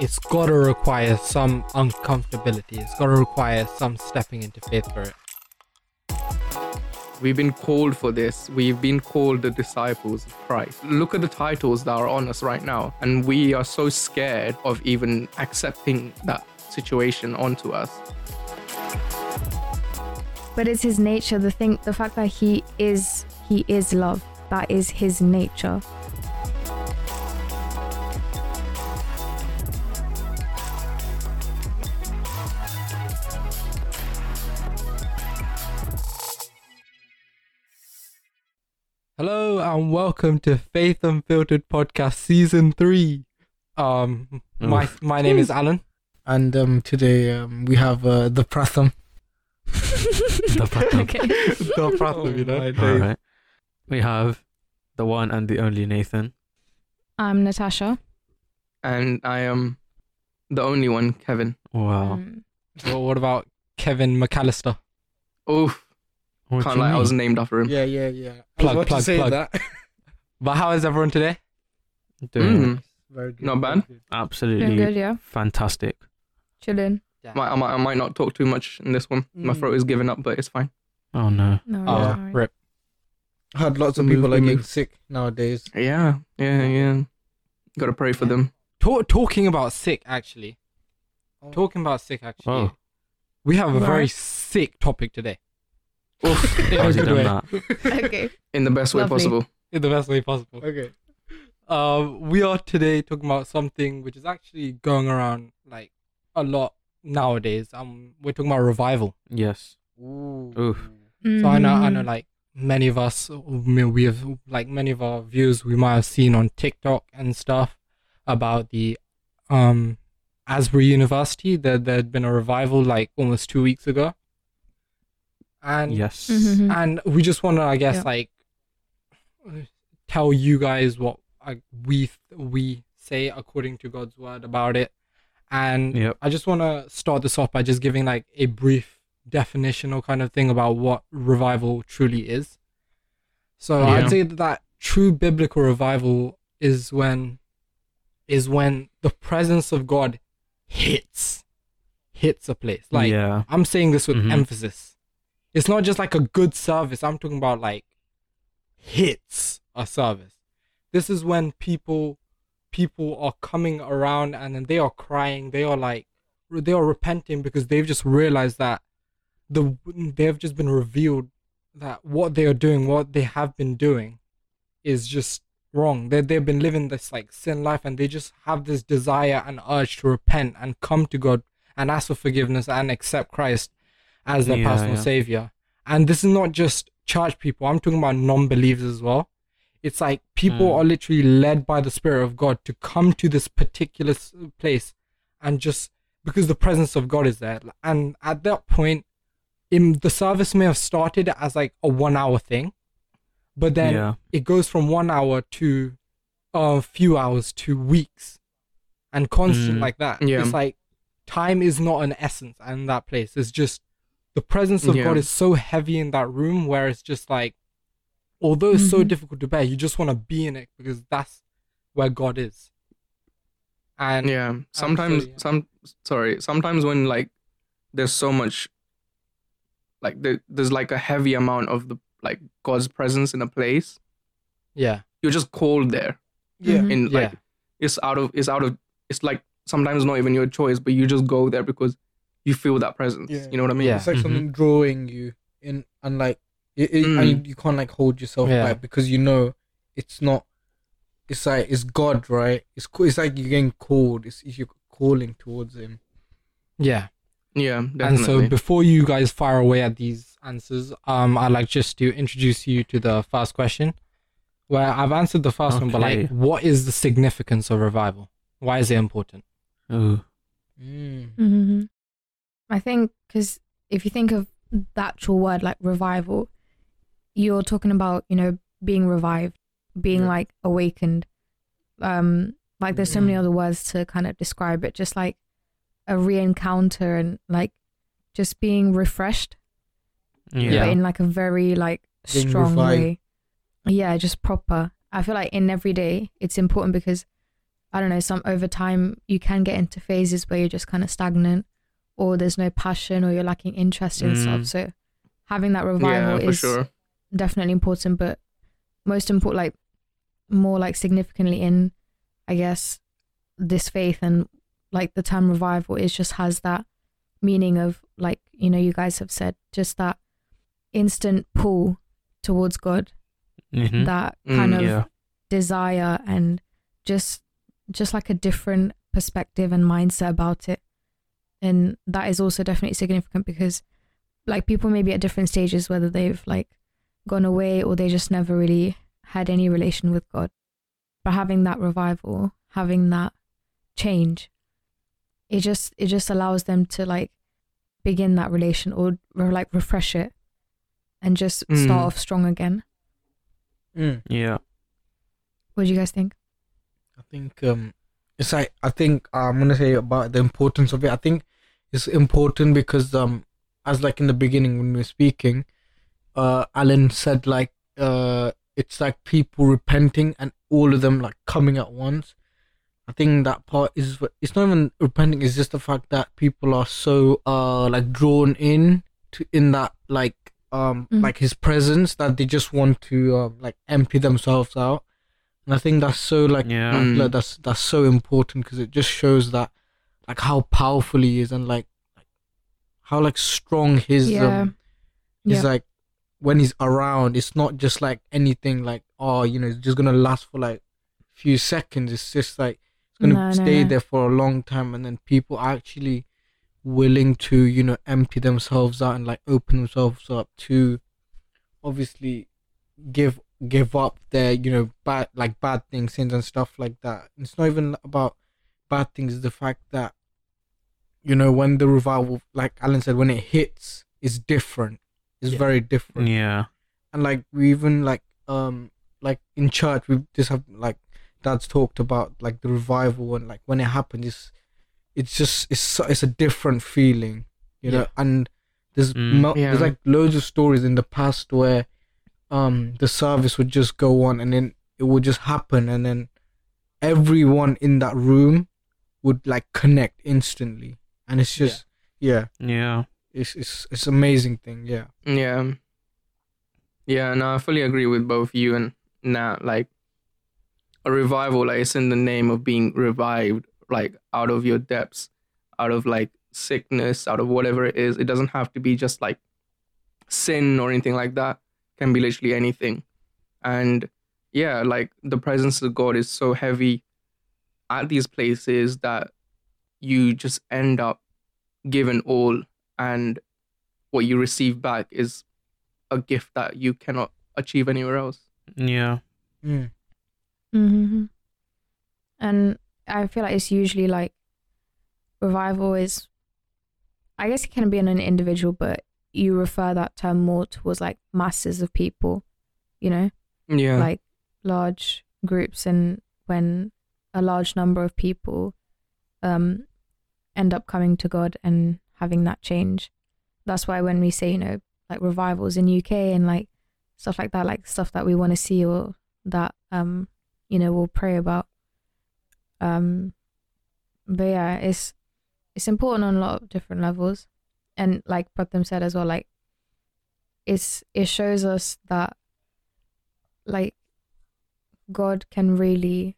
it's gotta require some uncomfortability. It's gotta require some stepping into faith for it. We've been called for this. We've been called the disciples of Christ. Look at the titles that are on us right now. And we are so scared of even accepting that situation onto us. But it's his nature. The thing, the fact that he is, he is love. That is his nature. Welcome to Faith Unfiltered Podcast Season 3. Um my my name is Alan. And um, today um, we have uh, the Pratham. The Pratham. Okay. the Pratham, you know. my All days. right. We have the one and the only Nathan. I'm Natasha. And I am the only one, Kevin. Wow. Um, Well, what about Kevin McAllister? Oof. What Can't do you lie, I was named after him. Yeah, yeah, yeah. Plug, I was about plug, to say plug. that. But how is everyone today? Doing Mm. Very good. Not bad. very good. absolutely doing good, yeah. fantastic. Chilling. Might- I, might, I might not talk too much in this one. My Mm. throat is giving up, but it's fine. Oh no. No, Oh, worries, no worries. rip. I heard lots of We people move, are getting move. sick nowadays. Yeah, yeah, yeah. Gotta pray for them. Ta- talking about sick, actually. Oh. Talking about sick, actually. Oh. We have a very Right. sick topic today. Oof. In a How's he good done way. that? okay. In the best way Lovely. possible. In the best way possible. Okay. Uh, we are today talking about something which is actually going around like a lot nowadays. Um, we're talking about revival. Yes. Ooh. Oof. So I know, I know, Mhm. like many of us, we we have like many of our views we might have seen on TikTok and stuff about the um Asbury University. There there had been a revival like almost two weeks ago, and Yes. Mhm. and we just want to, I guess, Yeah. like tell you guys what we we say according to God's word about it, and Yep. I just want to start this off by just giving like a brief definitional kind of thing about what revival truly is. So Yeah. I'd say that true biblical revival is when is when the presence of God hits hits a place. Like yeah. I'm saying this with Mhm. emphasis. It's not just like a good service. I'm talking about like hits a service. This is when people people are coming around and then they are crying. They are like they are repenting because they've just realized that the they have just been revealed that what they are doing, what they have been doing, is just wrong. They they've been living this like sin life and they just have this desire and urge to repent and come to God and ask for forgiveness and accept Christ as their Yeah, personal yeah. savior. And this is not just church people. I'm talking about non-believers as well. It's like people Mm. are literally led by the Spirit of God to come to this particular place and just because the presence of God is there. And at that point, in, the service may have started as like a one-hour thing, but then yeah. it goes from one hour to a few hours to weeks and constant Mm. like that. Yeah. It's like time is not an essence in that place. It's just the presence of Yeah. God is so heavy in that room where it's just like, although it's so Mhm. difficult to bear, you just want to be in it because that's where God is. And Yeah. Sometimes, yeah. some sorry. Sometimes when like there's so much, like there, there's like a heavy amount of the like God's presence in a place. yeah, You're just called there. Yeah. Mhm. In like yeah, it's out of it's out of it's like sometimes not even your choice, but you just go there because you feel that presence. Yeah. You know what I mean? Yeah. It's like Mhm. something drawing you in, and like, it, it, Mm. and you can't like hold yourself Yeah. back because you know it's not. It's like it's God, right? It's it's like you're getting called. It's, it's you're calling towards Him. yeah. Yeah, And so before you guys fire away at these answers, um, I'd like just to introduce you to the first question, where I've answered the first one, but like, what is the significance of revival? Why is it important? Ooh. Mm. hmm I think because if you think of the actual word like revival, you're talking about you know being revived, being Yeah. like awakened. Um, like there's so many Mm. other words to kind of describe it, just like a re-encounter and like just being refreshed, Yeah. but in like a very like Being strong revived. way. Yeah, just proper. I feel like in every day it's important because I don't know, some over time you can get into phases where you're just kind of stagnant or there's no passion or you're lacking interest in stuff. Mm. So having that revival for is sure. definitely important, but most important, like more like significantly in, I guess, this faith and like the term revival is just has that meaning of like you know you guys have said just that instant pull towards God, Mhm. that Mm, kind of yeah. desire and just just like a different perspective and mindset about it and that is also definitely significant because like people may be at different stages whether they've like gone away or they just never really had any relation with god but having that revival having that change it just it just allows them to like begin that relation or, or like refresh it and just Mm. start off strong again Mm. Yeah. what do you guys think I think um, it's like I think uh, I'm gonna say about the importance of it. I think it's important because um, as like in the beginning when we were speaking, uh, Alan said like uh, it's like people repenting and all of them like coming at once. I think that part is it's not even repenting. It's just the fact that people are so uh like drawn in to in that like um Mhm. like his presence that they just want to uh, like empty themselves out. And I think that's so like Yeah. Mm. like, that's that's so important because it just shows that like how powerful he is and like, how like strong his Yeah. um is Yeah. like when he's around it's not just like anything like oh you know it's just gonna last for like few seconds it's just like it's gonna No, no, stay no. there for a long time and then people are actually willing to you know empty themselves out and like open themselves up to obviously give give up their you know bad like bad things sins and stuff like that it's not even about bad things the fact that you know when the revival like alan said when it hits it's different it's Yeah. very different Yeah. and like we even like um like in church we just have like dad's talked about like the revival and like when it happens it's it's just it's it's a different feeling you know and there's Mm. mo- Yeah. there's like loads of stories in the past where um the service would just go on and then it would just happen and then everyone in that room would like connect instantly and it's Yeah. just yeah, Yeah. it's it's it's amazing thing yeah Yeah. Yeah, no, I fully agree with both you and Nat. Like a revival, like it's in the name of being revived, like out of your depths, out of like sickness, out of whatever it is. It doesn't have to be just like sin or anything like that. It can be literally anything. And yeah, like the presence of God is so heavy at these places that you just end up giving all and what you receive back is a gift that you cannot achieve anywhere else. Yeah. mm. hmm And I feel like it's usually like revival is, I guess it can be in an individual, but you refer that term more towards like masses of people, you know, Yeah. like large groups. And when a large number of people um, end up coming to God and having that change, that's why when we say, you know, like revivals in UK and like stuff like that, like stuff that we want to see or that um you know we'll pray about um but yeah it's it's important on a lot of different levels. And like Pratham said as well like it's it shows us that like God can really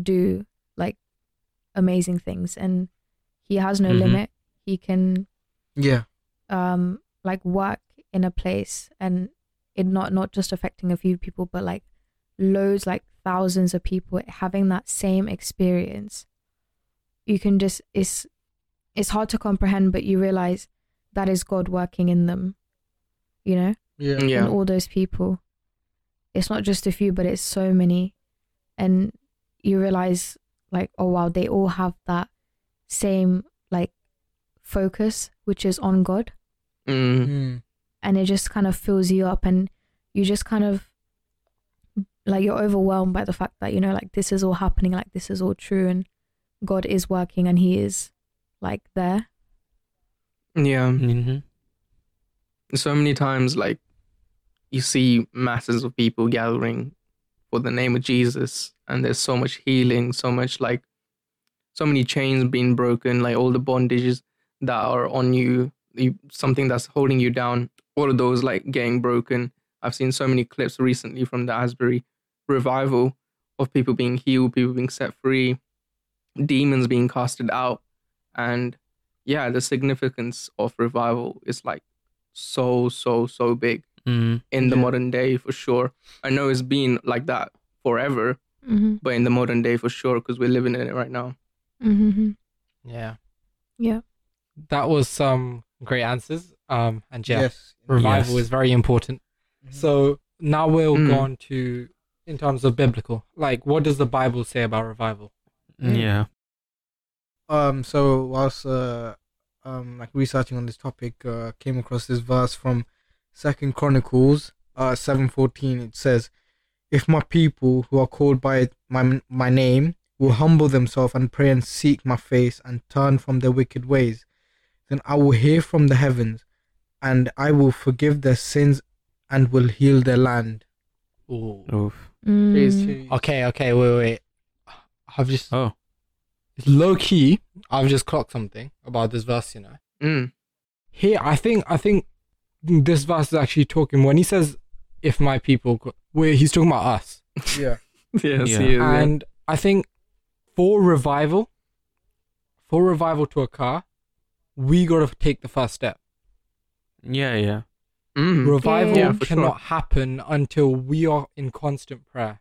do like amazing things. And he has no Mhm. limit. He can yeah. um like work in a place and it not not just affecting a few people but like loads like thousands of people having that same experience. You can just it's it's hard to comprehend but you realize that is god working in them you know? Yeah. In yeah. all those people. It's not just a few but it's so many. And you realize like oh wow they all have that same like focus which is on god Mm. Mm. and it just kind of fills you up and you just kind of like you're overwhelmed by the fact that you know like this is all happening like this is all true and god is working and he is like there Yeah. hmm So many times, like, you see masses of people gathering for the name of Jesus. And there's so much healing, so much like, so many chains being broken, like all the bondages that are on you, you something that's holding you down, all of those like getting broken. I've seen so many clips recently from the Asbury revival of people being healed, people being set free, demons being casted out. And yeah, the significance of revival is like so, so, so big Mm. in the Yeah. modern day for sure. I know it's been like that forever, Mm-hmm. but in the modern day for sure, because we're living in it right now. Mm-hmm. Yeah. Yeah. That was some great answers. Um, and yeah, Yes. revival Yes. is very important. Mhm. So now we'll Mm. go on to in terms of biblical. Like, what does the Bible say about revival? Mm. Yeah. um so whilst uh um like researching on this topic uh came across this verse from second chronicles uh 714 it says if my people who are called by my my name will humble themselves and pray and seek my face and turn from their wicked ways then i will hear from the heavens and i will forgive their sins and will heal their land Ooh. Oof. Mm. Okay, okay, wait, wait. I've just Oh. it's low key. I've just clocked something about this verse. You know, Mm. here I think I think this verse is actually talking when he says, "If my people," go-" where he's talking about us, yeah Yes, Yeah. he is, yeah. and I think for revival, for revival to occur, we got to take the first step. Yeah, yeah. Mm. Revival Yeah, cannot sure. happen until we are in constant prayer.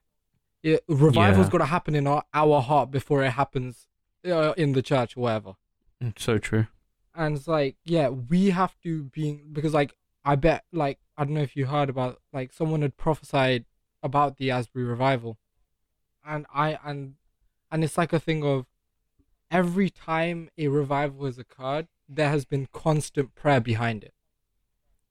It, revival's Yeah. got to happen in our, our heart before it happens uh, in the church or whatever. Mm, So true. And it's like, yeah, we have to be because, like, I bet, like, I don't know if you heard about, like, someone had prophesied about the Asbury revival, and I and and it's like a thing of every time a revival has occurred, there has been constant prayer behind it.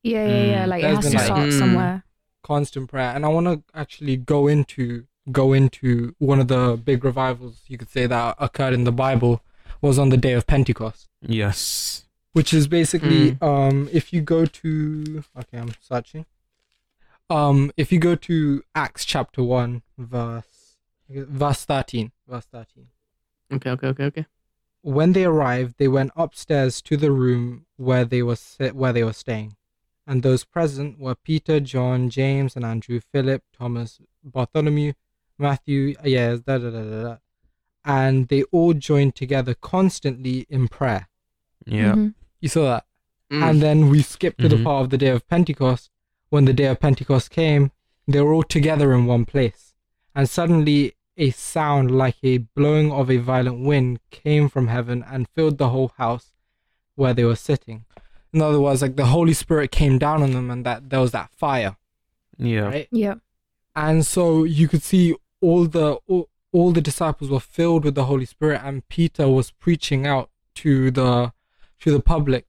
Yeah, yeah, yeah. Mm. Like it has to been, like- start Mm. somewhere. constant prayer and i want to actually go into go into one of the big revivals you could say that occurred in the bible was on the day of pentecost Yes. which is basically um if you go to okay i'm searching um if you go to acts chapter 1 verse verse 13 verse 13 Okay, okay, okay, okay. when they arrived, they went upstairs to the room where they were sit, where they were staying, and those present were Peter, John, James, and Andrew, Philip, Thomas, Bartholomew, Matthew, yes, da da da da da, and they all joined together constantly in prayer. Yeah. Mhm. You saw that, Mm. and then we skip to the Mhm. part of the day of Pentecost. When the day of Pentecost came, they were all together in one place, and suddenly a sound like a blowing of a violent wind came from heaven and filled the whole house where they were sitting. In other words, like the Holy Spirit came down on them, and that there was that fire, Yeah. right? Yeah. And so you could see all the all, all the disciples were filled with the Holy Spirit, and Peter was preaching out to the to the public,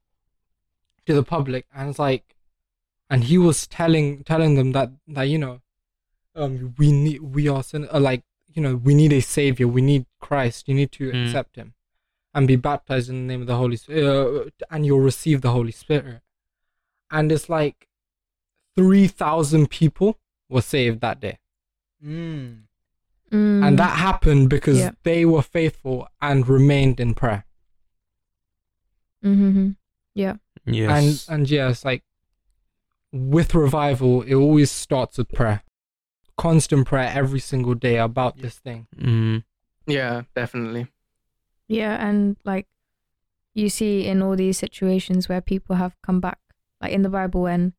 to the public, and it's like, and he was telling telling them that that you know, um, we need we are sin- uh, like you know we need a savior, we need Christ, you need to Mm. accept him, and be baptized in the name of the Holy Spirit, uh, and you'll receive the Holy Spirit, and it's like three thousand people were saved that day. mm. Mm. And that happened because Yeah. they were faithful and remained in prayer. Mm-hmm. Yes. And and yeah, it's like with revival, it always starts with prayer. Constant prayer every single day about this thing. mm. yeah, definitely. Yeah, and like you see in all these situations where people have come back, like in the Bible when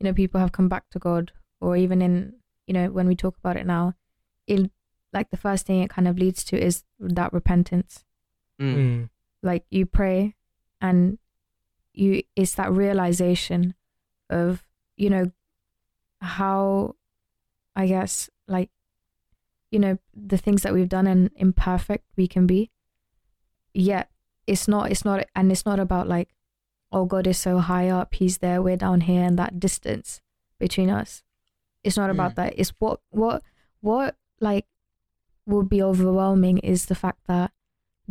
you know people have come back to God, or even in you know when we talk about it now, it like the first thing it kind of leads to is that repentance. Mm. Mm. Like you pray, and you it's that realization of you know how I guess like you know the things that we've done and imperfect we can be. Yet it's not it's not and it's not about like oh god is so high up he's there we're down here and that distance between us. It's not about Mm. that. It's what what what like would be overwhelming is the fact that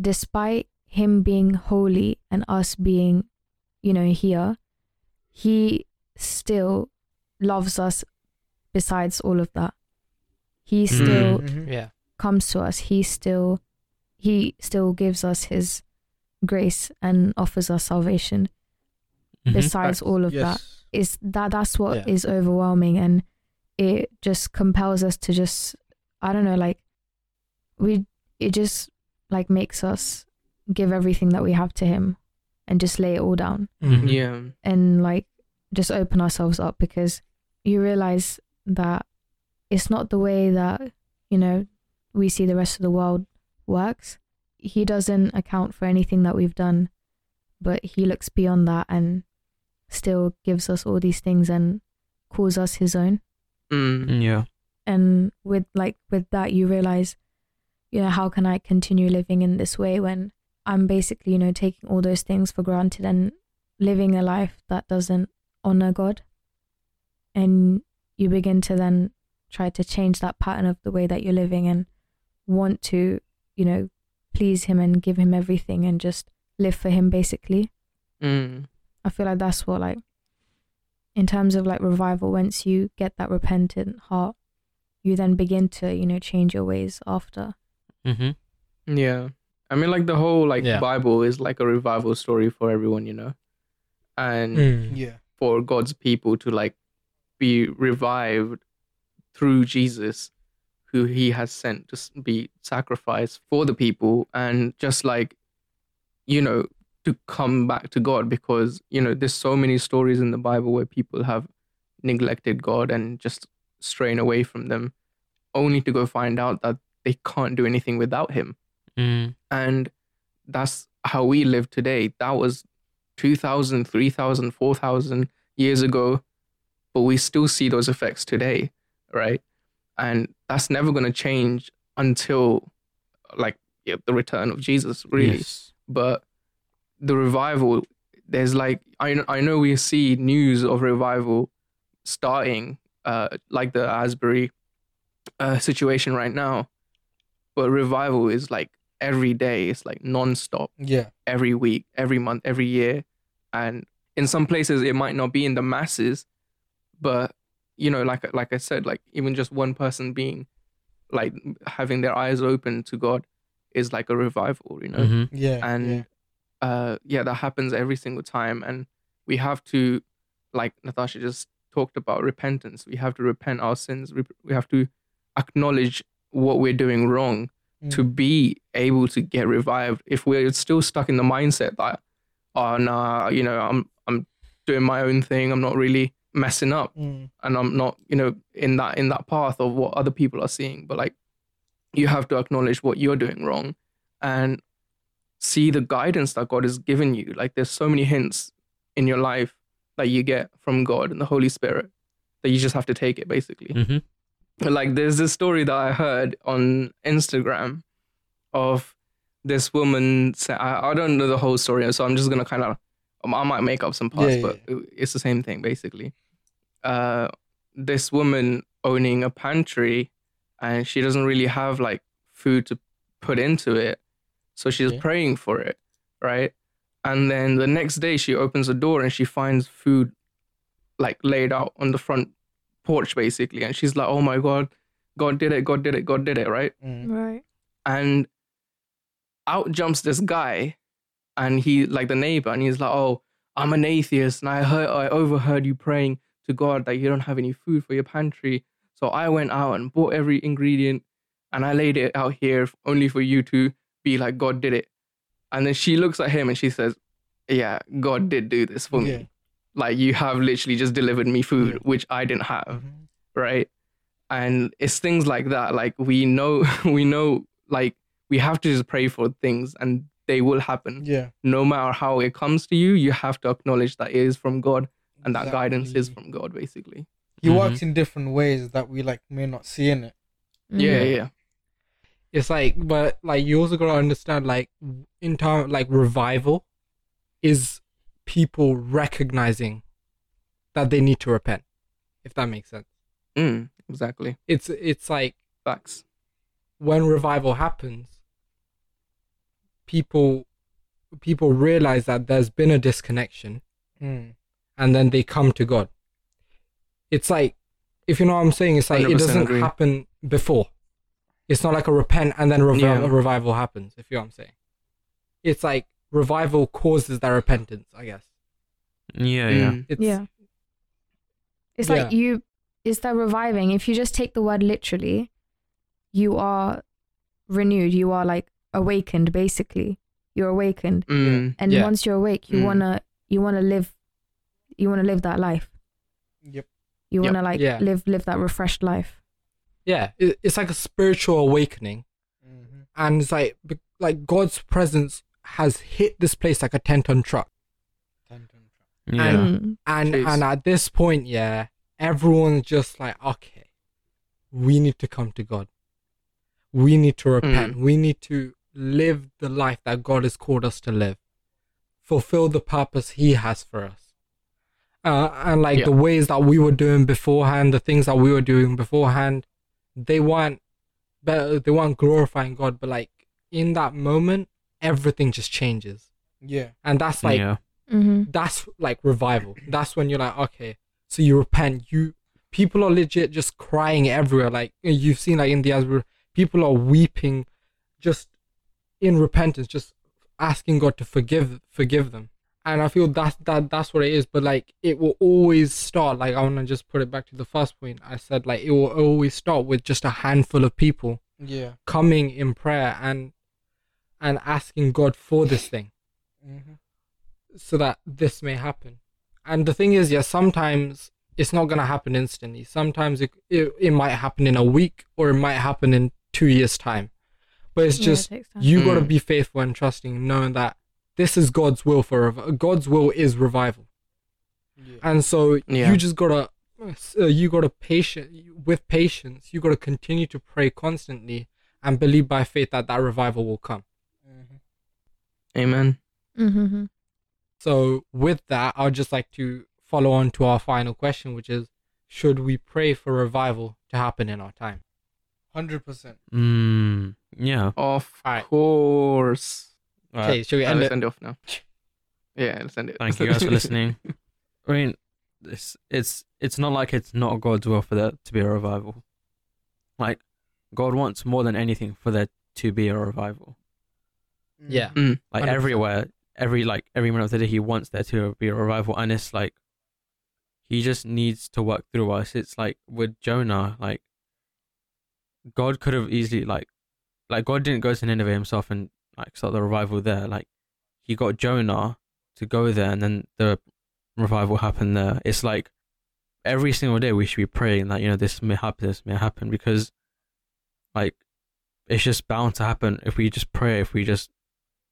despite him being holy and us being you know here he still loves us besides all of that he Mm. still Mhm. Yeah. comes to us. He still he still gives us his grace and offers us salvation. Mhm. Besides all of that, Yes. is that that's what Yeah. is overwhelming and it just compels us to just I don't know like we it just like makes us give everything that we have to him and just lay it all down Mhm. Yeah. and like just open ourselves up because you realize that it's not the way that you know we see the rest of the world works he doesn't account for anything that we've done but he looks beyond that and still gives us all these things and calls us his own Mm. Yeah. and with like with that you realize you know how can i continue living in this way when i'm basically you know taking all those things for granted and living a life that doesn't honor god and you begin to then try to change that pattern of the way that you're living and want to you know please him and give him everything and just live for him basically Mm. I feel like that's what like in terms of like revival, once you get that repentant heart, you then begin to, you know, change your ways after. Mm-hmm. Yeah. I mean, like the whole like Yeah. Bible is like a revival story for everyone, you know, and Mm. Yeah. for God's people to like be revived through Jesus, who He has sent to be sacrificed for the people, and just like, you know, to come back to God because you know there's so many stories in the Bible where people have neglected God and just straying away from them, only to go find out that they can't do anything without Him. Mm. and that's how we live today. That was 2000 3000 4000 years ago but we still see those effects today right? And that's never going to change until like yeah, the return of jesus really. Yes. but the revival there's like I, I know we see news of revival starting uh like the asbury uh situation right now but revival is like every day. It's like non-stop. Yeah. every week every month every year. And in some places it might not be in the masses but you know like like i said like even just one person being like having their eyes open to god is like a revival you know Mm-hmm. Yeah. and yeah. uh yeah that happens every single time and we have to like natasha just talked about repentance we have to repent our sins we, we have to acknowledge what we're doing wrong to Mm. be able to get revived if we're still stuck in the mindset that oh nah you know i'm i'm doing my own thing i'm not really messing up Mm. and i'm not you know in that in that path of what other people are seeing but like you have to acknowledge what you're doing wrong and see the guidance that god has given you like there's so many hints in your life that you get from god and the holy spirit that you just have to take it basically Mm-hmm. like there's this story that I heard on Instagram of this woman. Say, I, I don't know the whole story, so I'm just gonna kind of I might make up some parts, Yeah, but it's the same thing basically. Uh, this woman owning a pantry, and she doesn't really have like food to put into it, so she's Yeah. praying for it, right? And then the next day, she opens the door and she finds food like laid out on the front porch basically and she's like oh my god god did it god did it god did it right Mm. Right. and out jumps this guy and he like the neighbor and he's like oh i'm an atheist and i heard i overheard you praying to god that you don't have any food for your pantry so i went out and bought every ingredient and i laid it out here only for you to be like god did it and then she looks at him and she says yeah god did do this for Yeah. me like you have literally just delivered me food Yeah. which i didn't have Mhm. right and it's things like that like we know we know like we have to just pray for things and they will happen Yeah. no matter how it comes to you you have to acknowledge that it is from god and that guidance is from god basically He Mhm. works in different ways that we like may not see in it. yeah Mm. yeah It's like, but like you also gotta understand, like in time, like revival is people recognizing that they need to repent. If that makes sense. mm, exactly It's it's like facts when revival happens, people people realize that there's been a disconnection Mm. And then they come to God. It's like if you know what I'm saying, it's like it doesn't agree. happen before. It's not like a repent and then revi- Yeah. a revival happens. If you know what I'm saying, it's like revival causes that repentance. I guess Yeah, yeah. Mm. it's yeah. It's like Yeah. you, it's that reviving. If you just take the word literally, you are renewed. You are like awakened, basically. You're awakened. Mm. And Yeah. once you're awake, you Mm. wanna, you wanna live, you wanna live that life. Yep. You wanna like Yeah. live, live that refreshed life. yeah. It, it's like a spiritual awakening, Mm-hmm. and it's like like God's presence has hit this place like a ten ton truck. Yeah. Mm. and and at this point yeah everyone's just like okay we need to come to god we need to repent we need to live the life that god has called us to live fulfill the purpose he has for us uh, and like Yeah. the ways that we were doing beforehand the things that we were doing beforehand they weren't better they weren't glorifying god but like in that moment everything just changes Yeah. and that's like yeah. hmm that's like revival. That's when you're like, okay, so you repent. You people are legit just crying everywhere. Like you've seen, like in the Asbury, people are weeping, just in repentance, just asking God to forgive forgive them. And I feel that's that that's what it is. But like it will always start. Like I want to just put it back to the first point I said. Like it will always start with just a handful of people Yeah. coming in prayer and and asking God for this thing Mm-hmm. so that this may happen. And the thing is, yeah, sometimes it's not gonna happen instantly. Sometimes it it, it might happen in a week or it might happen in two years' time. But it's just you gotta Mm. be faithful and trusting, knowing that this is God's will for rev- God's will is revival, Yeah. and so Yeah. you just gotta uh, you gotta patient with patience. You gotta continue to pray constantly and believe by faith that that revival will come. Mm-hmm. Amen. hmm So with that, I'd just like to follow on to our final question, which is, should we pray for revival to happen in our time? Hundred percent. Mm, yeah. Of Alright. course. Alright. Okay, should we Yeah, end let's it? end it off now. Yeah, let's end it. Thank you guys for listening. I mean, it's it's it's not like it's not God's will for there to be a revival. Like, God wants more than anything for there to be a revival. Yeah. Mm. Like 100%. everywhere, every like every minute of the day, He wants there to be a revival, and it's like He just needs to work through us. It's like with Jonah, like God could have easily like like God didn't go to Nineveh Himself and like start the revival there. Like He got Jonah to go there, and then the revival happened there. It's like every single day we should be praying that you know this may happen, this may happen, because like it's just bound to happen if we just pray, if we just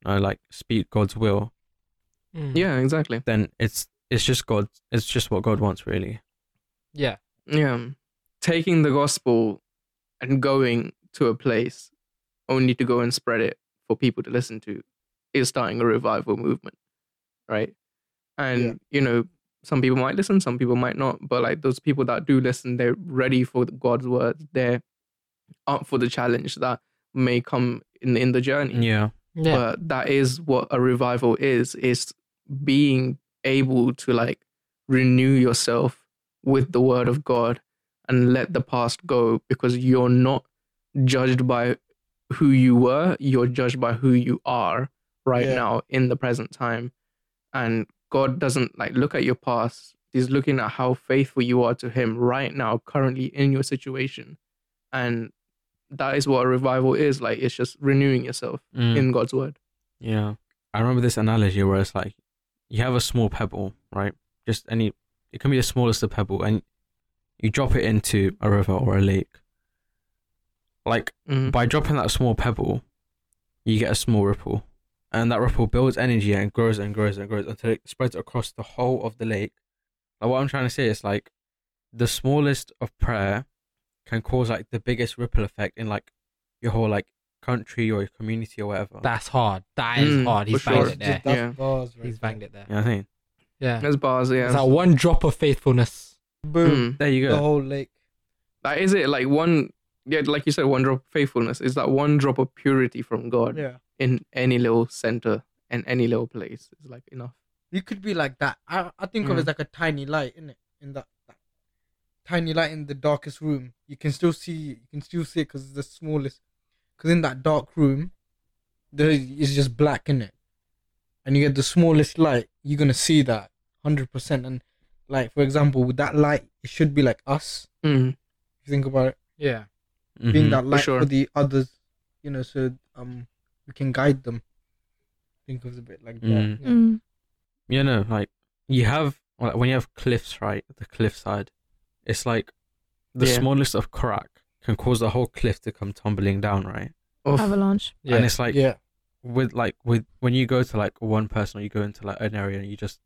you know, like speak God's will, Mm. Yeah, exactly. then it's it's just God. It's just what God wants, really. Yeah. Yeah. Taking the gospel and going to a place only to go and spread it for people to listen to is starting a revival movement. Right. And, Yeah. you know, some people might listen, some people might not. But like those people that do listen, they're ready for God's word. They're up for the challenge that may come in in the journey. Yeah. Yeah. but that is what a revival is is being able to like renew yourself with the word of god and let the past go because you're not judged by who you were you're judged by who you are right Yeah. now in the present time and god doesn't like look at your past he's looking at how faithful you are to him right now currently in your situation and that is what a revival is like it's just renewing yourself Mm. in god's word Yeah. I remember this analogy where it's like you have a small pebble, right? Just any it can be the smallest of pebble and you drop it into a river or a lake. Like Mhm. by dropping that small pebble, you get a small ripple. And that ripple builds energy and grows and grows and grows until it spreads across the whole of the lake. Like what I'm trying to say is like the smallest of prayer can cause like the biggest ripple effect in like your whole like country or your community or whatever. That's hard. That is Mm, hard. He's for banged sure. it there. Yeah. bars right He's there. banged it there. you know what I mean? Yeah. There's bars, yeah. It's like one drop of faithfulness. Boom. Mm. There you go. The whole lake. That is it. Like one, yeah, like you said, one drop of faithfulness is that one drop of purity from God Yeah. in any little center and any little place. It's like enough. You could be like that. I, I think of it as Mm. like a tiny light, in it? In that, that tiny light in the darkest room, you can still see. You can still see it because it's the smallest. Because in that dark room, there is just black in it, and you get the smallest light. You're gonna see that hundred percent. And like for example, with that light, it should be like us. Mm. If you think about it, Yeah. Being Mhm. that light sure. for the others, you know, so um we can guide them. Think of it a bit like that. Mm. Yeah. Mm. you know, like you have like when you have cliffs, right? The cliffside, it's like the Yeah. smallest of crack can cause the whole cliff to come tumbling down, right? Oof. Avalanche. Yeah. And it's like yeah. with like with when you go to like one person or you go into like an area and you just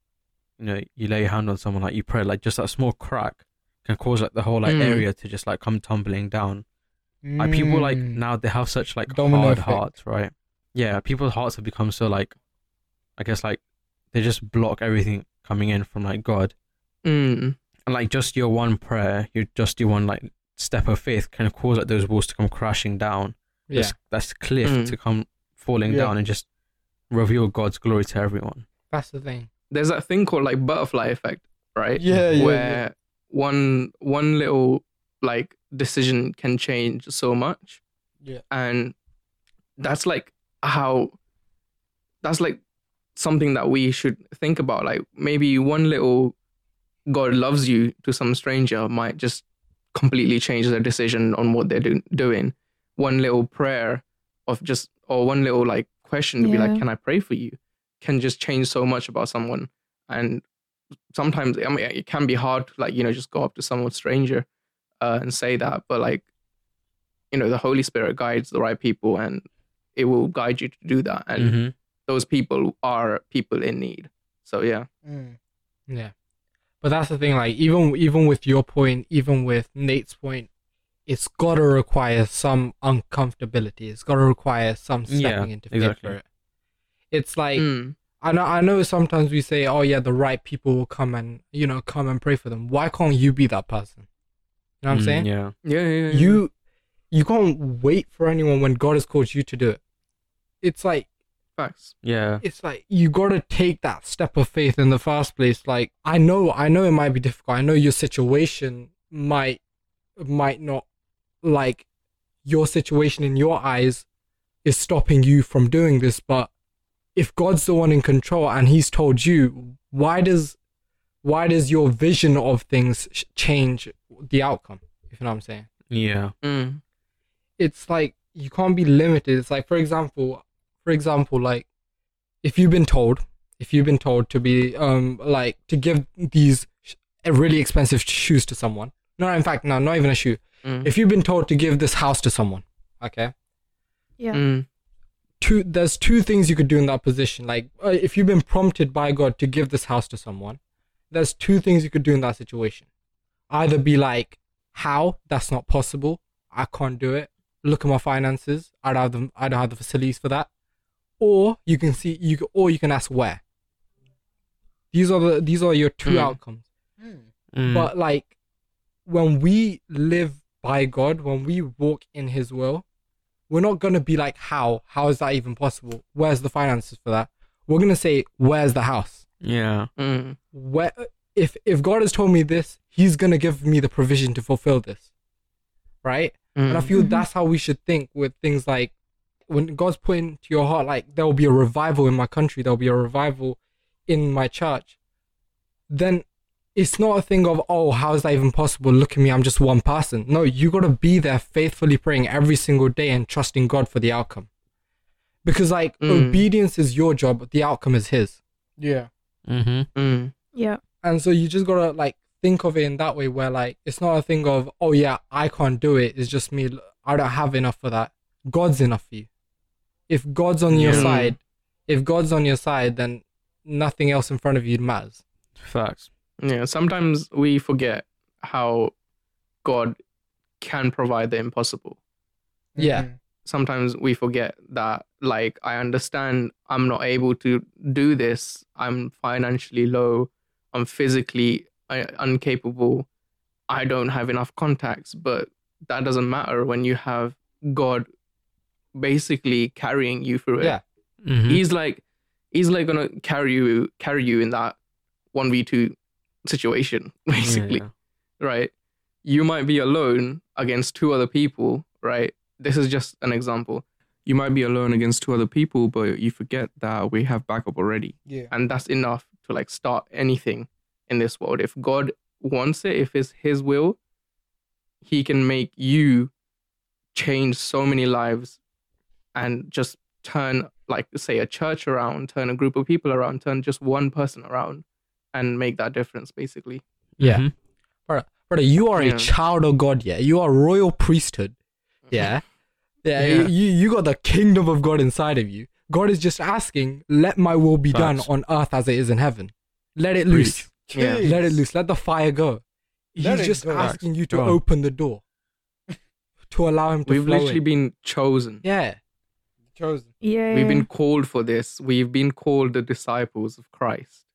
you know you lay your hand on someone like you pray like just that small crack can cause like the whole like Mm. area to just like come tumbling down like people like Mm. now they have such like Domino hard effect. hearts right yeah people's hearts have become so like i guess like they just block everything coming in from like god Mm. and like just your one prayer your just your one like step of faith can cause like those walls to come crashing down Yeah. this, that's cliff Mm. to come falling Yeah. down and just reveal god's glory to everyone That's the thing. There's that thing called like butterfly effect, right? Yeah, yeah, Where yeah. one one little like decision can change so much. Yeah. And that's like how that's like something that we should think about. Like maybe one little God loves you to some stranger might just completely change their decision on what they're do- doing. One little prayer of just or one little like question to be like, "Can I pray for you?" can just change so much about someone. And sometimes I mean it can be hard to like you know just go up to someone stranger uh, and say that, but like you know the Holy Spirit guides the right people and it will guide you to do that. And Mhm. those people are people in need. So yeah. Mm. Yeah. But that's the thing, like even even with your point, even with Nate's point, it's gotta require some uncomfortability. It's gotta require some stepping Yeah, into faith exactly. for it. It's like Mm. I know I know sometimes we say, Oh yeah, the right people will come and you know, come and pray for them. Why can't you be that person? You know what I'm Mm, saying? yeah Yeah, yeah, yeah. You you can't wait for anyone when God has called you to do it. It's like facts. yeah it's like you gotta take that step of faith in the first place. Like I know, I know it might be difficult. I know your situation might might not like your situation in your eyes is stopping you from doing this, but if God's the one in control and He's told you, why does why does your vision of things change the outcome? If you know what I'm saying yeah Mm. it's like you can't be limited. It's like for example, for example, like if you've been told, if you've been told to be um like to give these sh- really expensive shoes to someone. No, in fact, no, not even a shoe. Mm. If you've been told to give this house to someone, okay, Yeah. Mm. two there's two things you could do in that position. Like uh, if you've been prompted by God to give this house to someone, there's two things you could do in that situation. Either be like, "How? That's not possible. I can't do it. Look at my finances. I don't have the I don't have the facilities for that." Or you can see you c- or you can ask where. These are the these are your two Mm. outcomes. Mm. But like when we live by God, when we walk in his will, we're not gonna be like, How? How is that even possible? Where's the finances for that? We're gonna say, Where's the house? yeah Mm. Where if if God has told me this, he's gonna give me the provision to fulfill this. Right? And I Mm. feel Mhm. that's how we should think with things like when God's putting to your heart, like there will be a revival in my country, there will be a revival in my church. Then it's not a thing of, oh, how is that even possible? Look at me, I'm just one person. No, you got to be there faithfully praying every single day and trusting God for the outcome. Because, like, Mm. obedience is your job, but the outcome is His. Yeah. mm-hmm. Mm. Yeah. And so you just gotta like think of it in that way where like it's not a thing of oh yeah I can't do it it's just me I don't have enough for that God's enough for you if God's on your Yeah. side if God's on your side then nothing else in front of you matters facts Yeah, sometimes we forget how God can provide the impossible. Yeah. Mhm. Sometimes we forget that, like, I understand I'm not able to do this. I'm financially low. I'm physically uh, incapable. I don't have enough contacts, but that doesn't matter when you have God basically carrying you through it. yeah mm-hmm. he's like he's like gonna carry you carry you in that 1v2 situation basically Yeah. right you might be alone against two other people, right? This is just an example. You might be alone against two other people, but you forget that we have backup already. Yeah. And that's enough to like start anything in this world. If God wants it, if it's his will, he can make you change so many lives and just turn like say a church around, turn a group of people around, turn just one person around and make that difference basically. Yeah. Mhm. brother, brother, you are Yeah. a child of God. Yeah, you are royal priesthood. Yeah, yeah. Yeah. You you got the kingdom of God inside of you. God is just asking, let my will be done on earth as it is in heaven. Let it loose. Yeah. Let it loose. Let the fire go. Let He's it just go. asking you to Go open the door to allow him to We've flow literally in. been chosen. Yeah, Chosen. Yeah. We've been called for this. We've been called the disciples of Christ.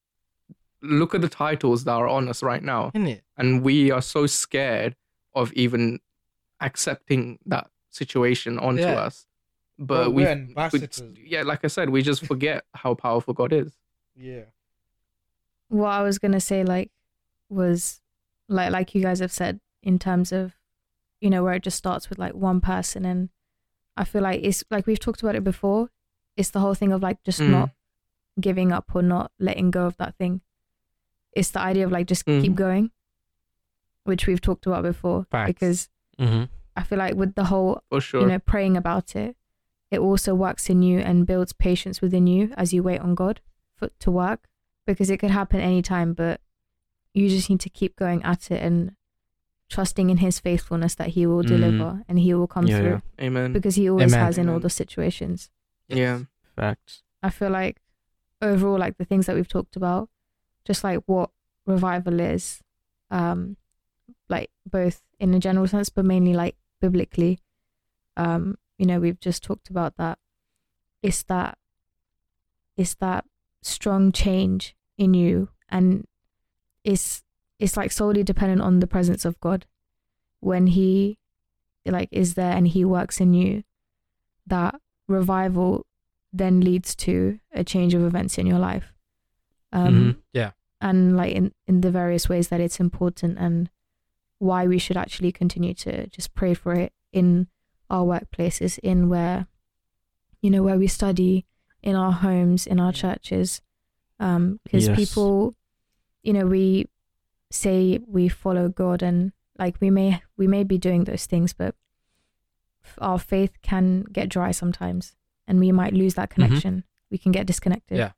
Look at the titles that are on us right now. isn't it? And we are so scared of even accepting that situation onto Yeah. us. But Bro, we, we're ambassadors. yeah, like I said, we just forget how powerful God is. Yeah. what I was gonna say like was like like you guys have said in terms of you know where it just starts with like one person and I feel like it's like we've talked about it before. It's the whole thing of like just Mm. not giving up or not letting go of that thing. It's the idea of like just keep Mhm. going, which we've talked about before. Facts. Because Mhm. I feel like with the whole sure. you know, praying about it, it also works in you and builds patience within you as you wait on God for to work because it could happen anytime, but you just need to keep going at it and trusting in His faithfulness that He will Mm. deliver and He will come Yeah, through Amen. because He always Amen. has in all Amen. those situations. Yeah. Facts. I feel like overall, like the things that we've talked about, just like what revival is, um, like both in a general sense, but mainly like biblically, um, you know, we've just talked about that. It's that, it's that strong change in you, and it's it's like solely dependent on the presence of God. When He, like, is there and He works in you, that revival then leads to a change of events in your life. Um, Mhm. Yeah. And like in, in the various ways that it's important and why we should actually continue to just pray for it in our workplaces, in where, you know, where we study, in our homes, in our churches. Um, because Yes. people, you know, we say we follow God and like we may we may be doing those things, but our faith can get dry sometimes and we might lose that connection. We can get disconnected. Yeah.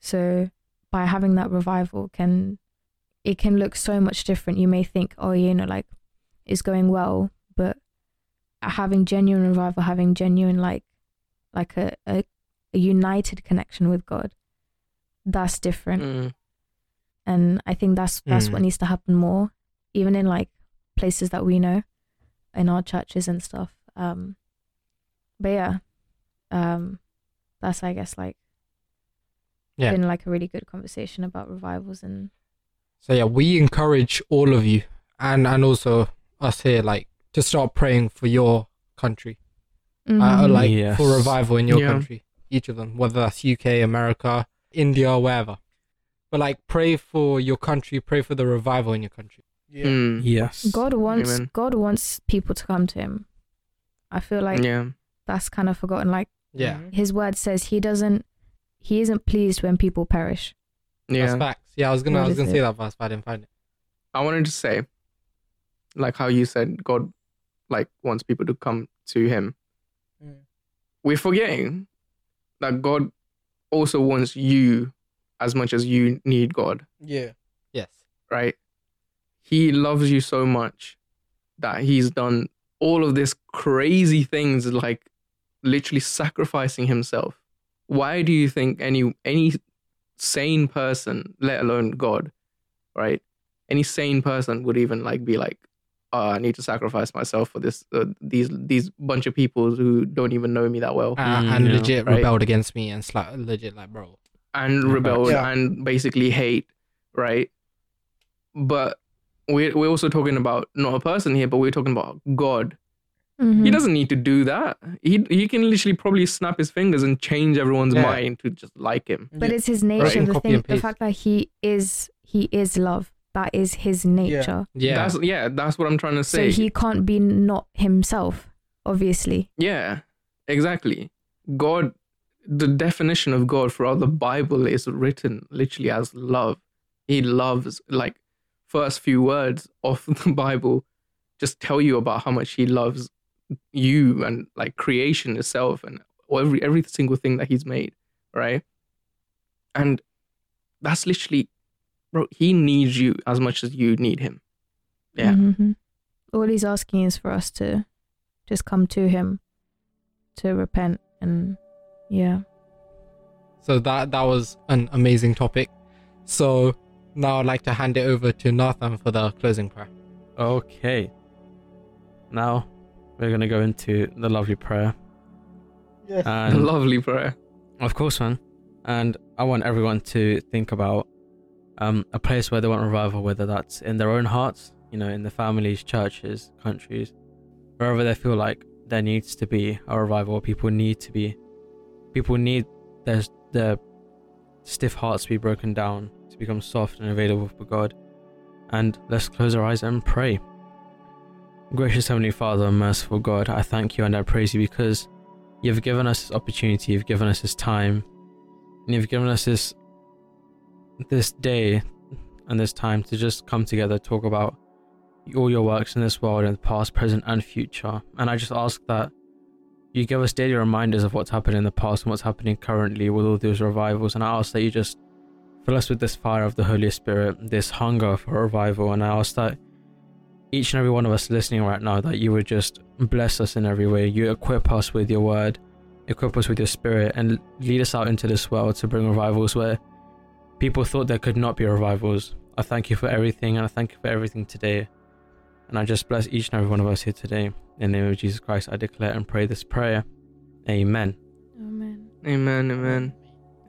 So by having that revival can it can look so much different. You may think, oh, you know, like it's going well, having genuine revival, having genuine like like a, a, a united connection with God, that's different. Mm. And I think that's that's Mm. what needs to happen more, even in like places that we know, in our churches and stuff. Um, but yeah, um, that's I guess like Yeah. been like a really good conversation about revivals and So yeah, we encourage all of you and and also us here, like to start praying for your country, uh, Mhm. like Yes. for revival in your Yeah. country, each of them, whether that's UK, America, India, wherever. But like, pray for your country, pray for the revival in your country. Yeah. Mm. Yes. God wants Amen. God wants people to come to Him. I feel like yeah. that's kind of forgotten. Like Yeah, Mhm. His word says, He doesn't He isn't pleased when people perish. Yeah. that's facts. Yeah, I was gonna, I was gonna say that verse, but I didn't find it. I wanted to say, like how you said, God, like wants people to come to Him. Mm. We're forgetting that God also wants you as much as you need God, Yeah. Yes. right? He loves you so much that He's done all of this crazy things, like literally sacrificing Himself. Why do you think any any sane person, let alone God, right? Any sane person would even like be like, oh, I need to sacrifice myself for this uh, these these bunch of people who don't even know me that well Uh, and yeah. legit Right. rebelled against me and sla- legit like, bro. and Yeah, rebelled Yeah. and basically hate, right? But we're we're also talking about not a person here, but we're talking about God. He Mhm. doesn't need to do that. He he can literally probably snap his fingers and change everyone's Yeah. mind to just like him. But Yeah. it's his nature. Right. The thing, the fact that he is he is love. That is his nature. Yeah. That's yeah, that's what I'm trying to say. So he can't be not himself, obviously. Yeah, exactly. God, the definition of God throughout the Bible is written literally as love. He loves, like, first few words of the Bible just tell you about how much He loves you and like creation itself and every every single thing that He's made, right? And that's literally, bro. He needs you as much as you need Him. Yeah. Mhm. All he's asking is for us to just come to him to repent and yeah. So that that was an amazing topic. So now I'd like to hand it over to Nathan for the closing prayer. Okay. Now we're gonna go into the lovely prayer. Yes. And Lovely prayer. Of course, man. And I want everyone to think about um, a place where they want revival, whether that's in their own hearts, you know, in the families, churches, countries, wherever they feel like there needs to be a revival, people need to be, people need their, their stiff hearts to be broken down, to become soft and available for God. And let's close our eyes and pray. Gracious Heavenly Father, merciful God, I thank you and I praise you because You've given us this opportunity, you've given us this time, and you've given us this this day and this time to just come together, talk about all your works in this world in the past, present, and future. And I just ask that you give us daily reminders of what's happened in the past and what's happening currently with all those revivals. And I ask that you just fill us with this fire of the Holy Spirit, this hunger for revival. And I ask that each and every one of us listening right now, that you would just bless us in every way. You equip us with your word, equip us with your spirit, and lead us out into this world to bring revivals where people thought there could not be revivals. I thank you for everything, and I thank you for everything today. And I just bless each and every one of us here today. In the name of Jesus Christ, I declare and pray this prayer. Amen. Amen. Amen, amen.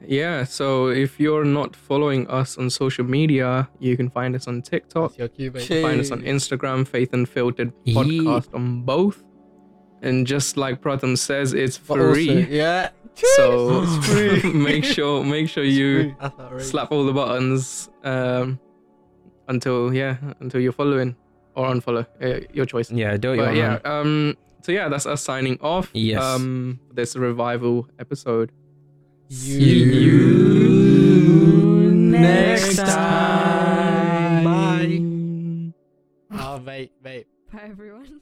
Yeah, so if you're not following us on social media, you can find us on TikTok, You your cue, babe. Shit. find us on Instagram, Faith Unfiltered Yeah. Podcast on both. And just like Pratham says, it's But also- free. yeah. So make sure make sure you slap all the buttons um, until yeah until you're following or unfollow uh, your choice. Yeah, do it. But yeah, um, so yeah, that's us signing off. Yes. Um, this revival episode. See you next time. time. Oh, mate, mate. Bye everyone.